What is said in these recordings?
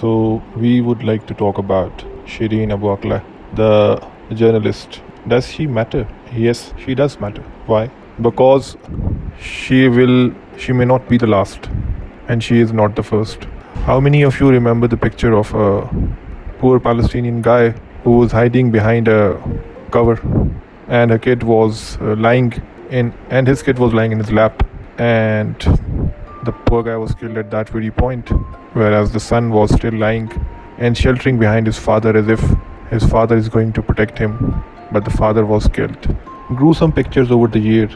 So, we would like to talk about Shireen Abu Akleh, the journalist. Does she matter? Yes, she does matter. Why? Because she will, she may not be the last, and she is not the first. How many of you remember the picture of a poor Palestinian guy who was hiding behind a cover, and a kid was uh, lying in, and his kid was lying in his lap, and the poor guy was killed at that very point, whereas the son was still lying and sheltering behind his father as if his father is going to protect him, but the father was killed. Gruesome pictures over the year,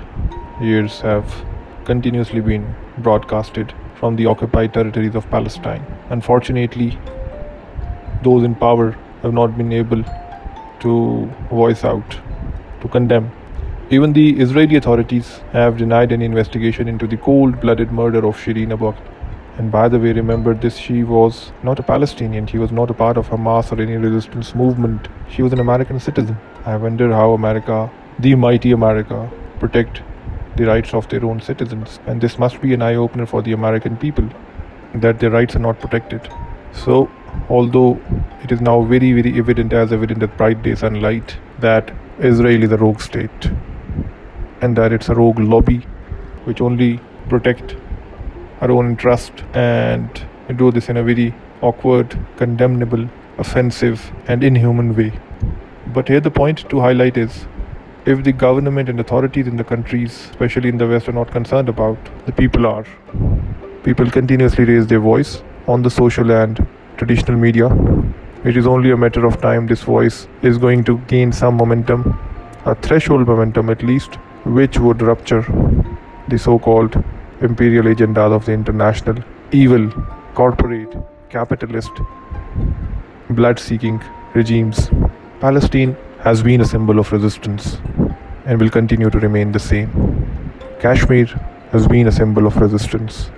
years have continuously been broadcasted from the occupied territories of Palestine. Unfortunately, those in power have not been able to voice out, to condemn even the Israeli authorities have denied any investigation into the cold blooded murder of Shireen Abu. And by the way, remember this she was not a Palestinian, she was not a part of Hamas or any resistance movement. She was an American citizen. I wonder how America, the mighty America, protect the rights of their own citizens. And this must be an eye opener for the American people that their rights are not protected. So, although it is now very, very evident, as evident as bright day sunlight, that Israel is a rogue state and that it's a rogue lobby which only protect our own interest and do this in a very awkward, condemnable, offensive, and inhuman way. But here the point to highlight is if the government and authorities in the countries, especially in the West, are not concerned about, the people are. People continuously raise their voice on the social and traditional media. It is only a matter of time this voice is going to gain some momentum, a threshold momentum at least, which would rupture the so called imperial agendas of the international evil, corporate, capitalist, blood seeking regimes. Palestine has been a symbol of resistance and will continue to remain the same. Kashmir has been a symbol of resistance.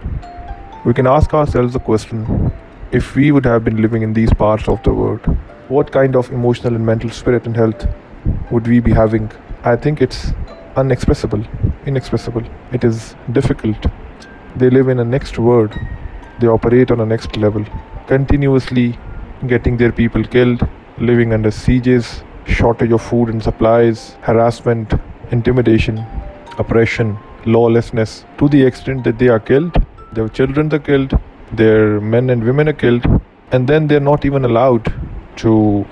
We can ask ourselves the question if we would have been living in these parts of the world, what kind of emotional and mental spirit and health would we be having? I think it's unexpressible, inexpressible. It is difficult. They live in a next world. They operate on a next level, continuously getting their people killed, living under sieges, shortage of food and supplies, harassment, intimidation, oppression, lawlessness, to the extent that they are killed, their children are killed, their men and women are killed, and then they're not even allowed to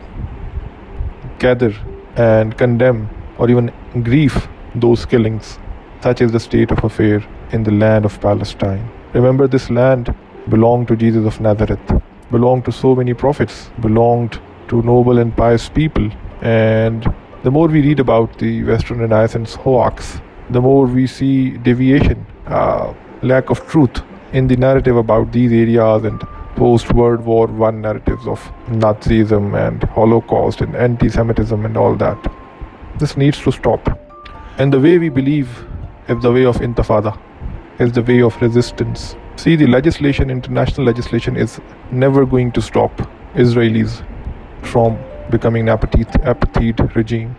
gather and condemn or even grieve those killings. Such is the state of affair in the land of Palestine. Remember, this land belonged to Jesus of Nazareth, belonged to so many prophets, belonged to noble and pious people. And the more we read about the Western Renaissance hoax, the more we see deviation, uh, lack of truth in the narrative about these areas and post World War One narratives of Nazism and Holocaust and anti Semitism and all that. This needs to stop. And the way we believe is the way of intifada, is the way of resistance. See, the legislation, international legislation, is never going to stop Israelis from becoming an apartheid regime.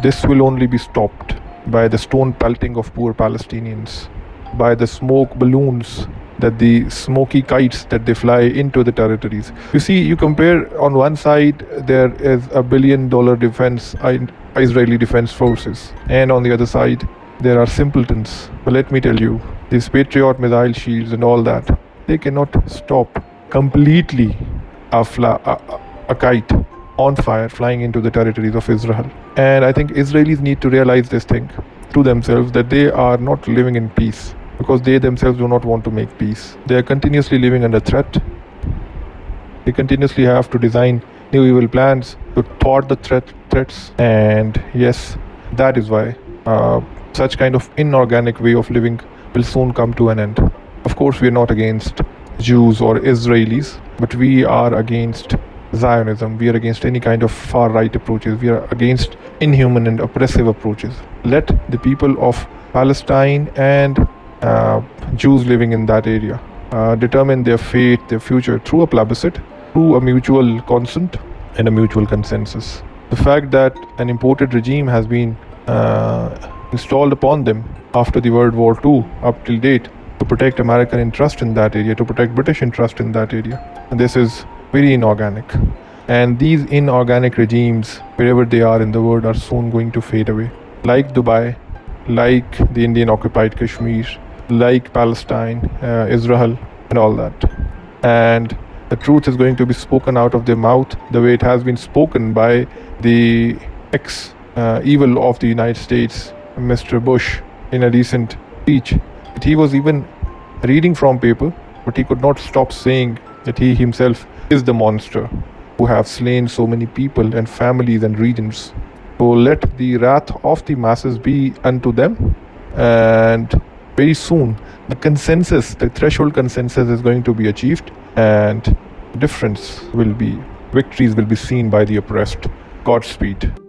This will only be stopped by the stone pelting of poor Palestinians, by the smoke balloons that the smoky kites that they fly into the territories. You see, you compare on one side there is a billion dollar defense Israeli defense forces, and on the other side there are simpletons. But let me tell you, these Patriot missile shields and all that, they cannot stop completely a, fla- a, a kite on fire flying into the territories of Israel. And I think Israelis need to realize this thing to themselves that they are not living in peace because they themselves do not want to make peace. They are continuously living under threat. They continuously have to design new evil plans to thwart the threat threats. And yes, that is why uh, such kind of inorganic way of living will soon come to an end. Of course, we are not against Jews or Israelis, but we are against Zionism. We are against any kind of far right approaches. We are against inhuman and oppressive approaches. Let the people of Palestine and uh, Jews living in that area uh, determine their fate, their future through a plebiscite, through a mutual consent and a mutual consensus. The fact that an imported regime has been uh, installed upon them after the World War II up till date to protect American interest in that area, to protect British interest in that area. And this is very inorganic. And these inorganic regimes, wherever they are in the world, are soon going to fade away. Like Dubai, like the Indian occupied Kashmir, like Palestine, uh, Israel, and all that. And the truth is going to be spoken out of their mouth the way it has been spoken by the ex uh, evil of the United States, Mr. Bush, in a recent speech. He was even reading from paper, but he could not stop saying that he himself is the monster who have slain so many people and families and regions. So let the wrath of the masses be unto them, and very soon the consensus, the threshold consensus is going to be achieved, and difference will be, victories will be seen by the oppressed. Godspeed.